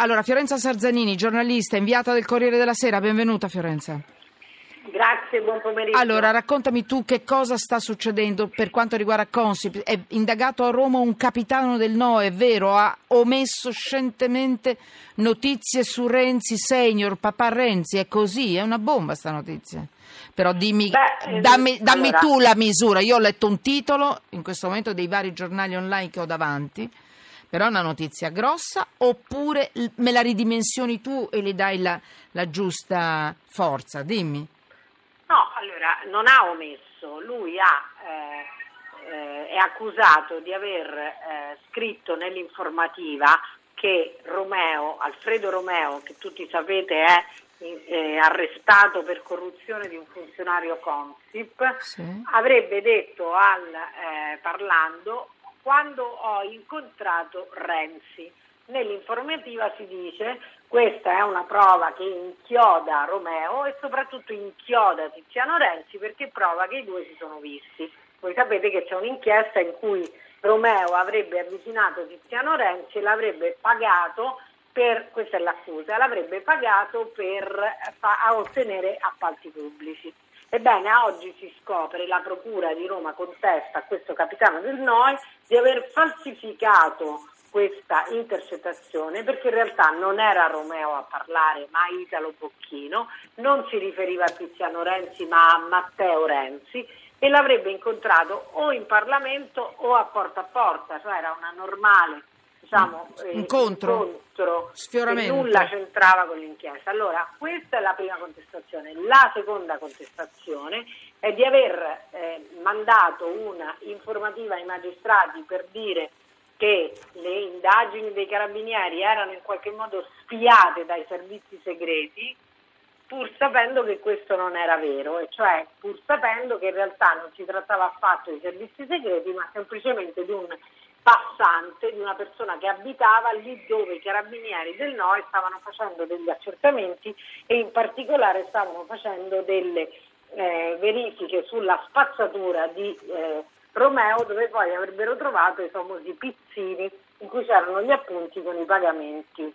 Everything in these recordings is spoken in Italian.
Allora, Fiorenza Sarzanini, giornalista, inviata del Corriere della Sera, benvenuta Fiorenza. Grazie, buon pomeriggio. Allora, raccontami tu che cosa sta succedendo per quanto riguarda Consip. È indagato a Roma un capitano del No, è vero, ha omesso scientemente notizie su Renzi senior, papà Renzi, è così, è una bomba sta notizia. Però dimmi, Beh, dammi, dammi allora- tu la misura. Io ho letto un titolo in questo momento dei vari giornali online che ho davanti, però è una notizia grossa, oppure me la ridimensioni tu e gli dai la, la giusta forza? Dimmi. No, allora, non ha omesso, lui ha, eh, eh, è accusato di aver eh, scritto nell'informativa che Romeo, Alfredo Romeo, che tutti sapete è eh, arrestato per corruzione di un funzionario Consip, Sì. avrebbe detto al eh, parlando quando ho incontrato Renzi. Nell'informativa si dice questa è una prova che inchioda Romeo e soprattutto inchioda Tiziano Renzi perché prova che i due si sono visti. Voi sapete che c'è un'inchiesta in cui Romeo avrebbe avvicinato Tiziano Renzi e l'avrebbe pagato per, questa è l'accusa, l'avrebbe pagato per fa- ottenere appalti pubblici. Ebbene, oggi si scopre, la Procura di Roma contesta a questo capitano del NOI di aver falsificato questa intercettazione perché in realtà non era Romeo a parlare ma Italo Bocchino, non si riferiva a Tiziano Renzi ma a Matteo Renzi e l'avrebbe incontrato o in Parlamento o a porta a porta, cioè era una normale diciamo, eh, Incontro. incontro Sfioramento. che nulla c'entrava con l'inchiesta. Allora, questa è la prima contestazione. La seconda contestazione è di aver eh, mandato una informativa ai magistrati per dire che le indagini dei carabinieri erano in qualche modo spiate dai servizi segreti, pur sapendo che questo non era vero, e cioè pur sapendo che in realtà non si trattava affatto di servizi segreti, ma semplicemente di un passante, di una persona che abitava lì dove i carabinieri del NOI stavano facendo degli accertamenti e in particolare stavano facendo delle eh, verifiche sulla spazzatura di eh, Romeo dove poi avrebbero trovato i famosi pizzini in cui c'erano gli appunti con i pagamenti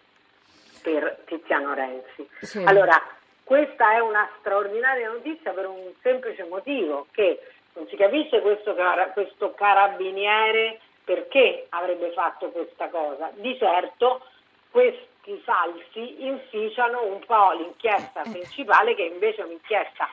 per Tiziano Renzi. Sì. Allora, questa è una straordinaria notizia per un semplice motivo, che non si capisce questo, cara- questo carabiniere perché avrebbe fatto questa cosa. Di certo questi falsi inficiano un po' l'inchiesta principale che invece è un'inchiesta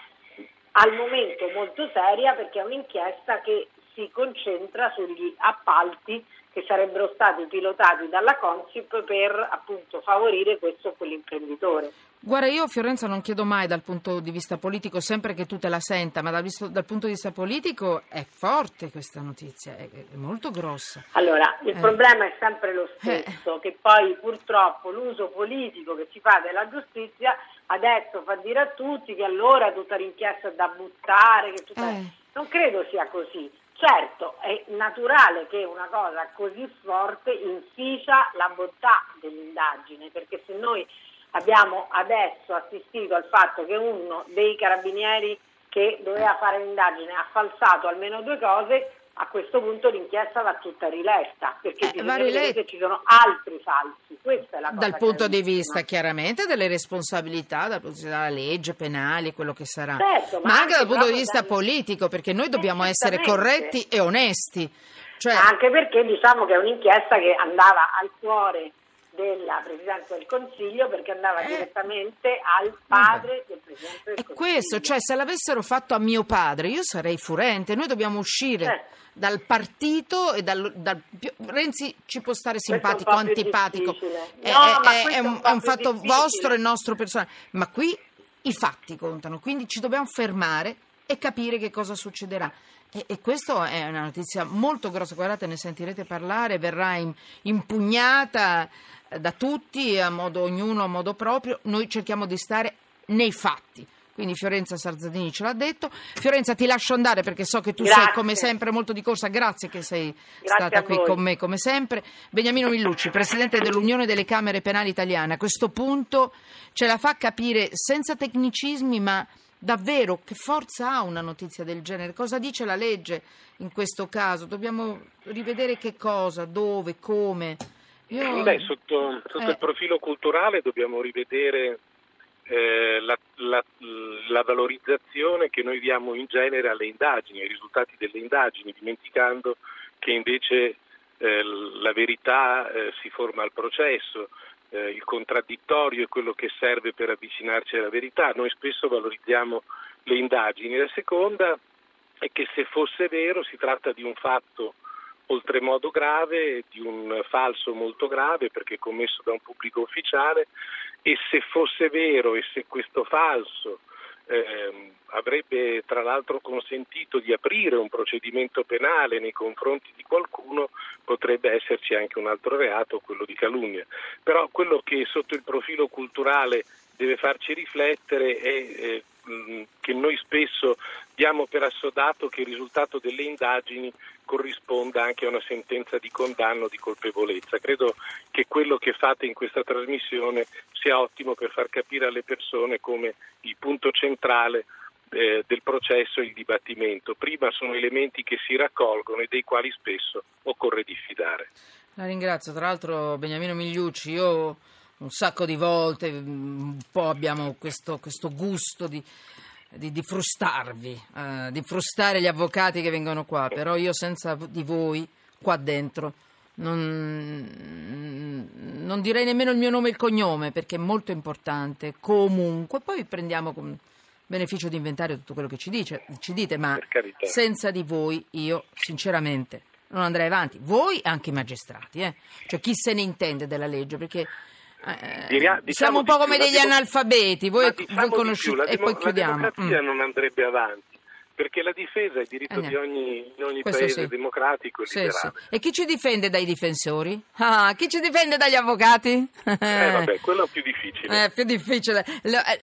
al momento molto seria perché è un'inchiesta che si concentra sugli appalti che sarebbero stati pilotati dalla Consip per appunto favorire questo o quell'imprenditore. Guarda, io Fiorenza non chiedo mai dal punto di vista politico, sempre che tu te la senta, ma dal, visto- dal punto di vista politico è forte questa notizia, è, è molto grossa. Allora, il Eh. problema è sempre lo stesso, che poi purtroppo l'uso politico che si fa della giustizia adesso fa dire a tutti che allora tutta l'inchiesta è da buttare, che tutta... Eh. non credo sia così. Certo, è naturale che una cosa così forte inficia la bontà dell'indagine, perché se noi abbiamo adesso assistito al fatto che uno dei carabinieri che doveva fare l'indagine ha falsato almeno due cose, a questo punto l'inchiesta va tutta riletta, perché Eh, bisogna se ci sono altri falsi. Questa è la cosa Dal punto di vista chiaramente delle responsabilità, dal punto di vista della legge penale, quello che sarà, Certo, ma ma anche dal punto di vista dal- politico, perché noi dobbiamo essere Esattamente. corretti e onesti. Cioè, Anche perché diciamo che è un'inchiesta che andava al cuore della Presidenza del Consiglio perché andava Eh. direttamente al padre del Presidente del È Consiglio. questo, cioè se l'avessero fatto a mio padre io sarei furente, noi dobbiamo uscire Certo. dal partito e dal, dal- Renzi ci può stare simpatico, antipatico, è, No, è- è- un è un fatto difficile. vostro e nostro personale, ma qui i fatti contano, quindi ci dobbiamo fermare e capire che cosa succederà. E, e questa è una notizia molto grossa, guardate, ne sentirete parlare, verrà in- impugnata eh, da tutti, a modo, ognuno a modo proprio. Noi cerchiamo di stare nei fatti. Quindi Fiorenza Sarzadini ce l'ha detto. Fiorenza ti lascio andare perché so che tu sei Grazie. come sempre molto di corsa, grazie che sei Grazie stata qui con me come sempre. Beniamino Millucci, Presidente dell'Unione delle Camere Penali Italiane, a questo punto ce la fa capire senza tecnicismi ma davvero che forza ha una notizia del genere? Cosa dice la legge in questo caso? Dobbiamo rivedere che cosa, dove, come Io... Beh, sotto, sotto Eh. il profilo culturale dobbiamo rivedere eh, la, la- la valorizzazione che noi diamo in genere alle indagini, ai risultati delle indagini, dimenticando che invece eh, la verità eh, si forma al processo, eh, il contraddittorio è quello che serve per avvicinarci alla verità. Noi spesso valorizziamo le indagini. La seconda è che se fosse vero si tratta di un fatto oltremodo grave, di un falso molto grave perché commesso da un pubblico ufficiale e se fosse vero e se questo falso ehm, avrebbe tra l'altro consentito di aprire un procedimento penale nei confronti di qualcuno, potrebbe esserci anche un altro reato, quello di calunnia. Però quello che sotto il profilo culturale deve farci riflettere è eh, che noi spesso diamo per assodato che il risultato delle indagini corrisponda anche a una sentenza di condanno di colpevolezza. Credo che quello che fate in questa trasmissione sia ottimo per far capire alle persone come il punto centrale eh, del processo è il dibattimento. Prima sono elementi che si raccolgono e dei quali spesso occorre diffidare. La ringrazio, tra l'altro Beniamino Migliucci, io un sacco di volte mm, un po' abbiamo questo, questo gusto di, di, di frustarvi, eh, di frustare gli avvocati che vengono qua, però io senza di voi qua dentro non, non direi nemmeno il mio nome e il cognome perché è molto importante, comunque poi prendiamo con beneficio di inventario tutto quello che ci, dice, ci dite, ma senza di voi io sinceramente non andrei avanti, voi e anche i magistrati, eh? cioè chi se ne intende della legge, perché eh, diciamo siamo un di po' come degli analfabeti, voi, diciamo voi di conosciute e poi chiudiamo. La democrazia Mm. non andrebbe avanti, perché la difesa è il diritto Andiamo. di ogni, in ogni paese sì. democratico e Sì, liberale. sì. E chi ci difende dai difensori? Ah, chi ci difende dagli avvocati? Eh, vabbè, quello è più difficile. È più difficile. Eh,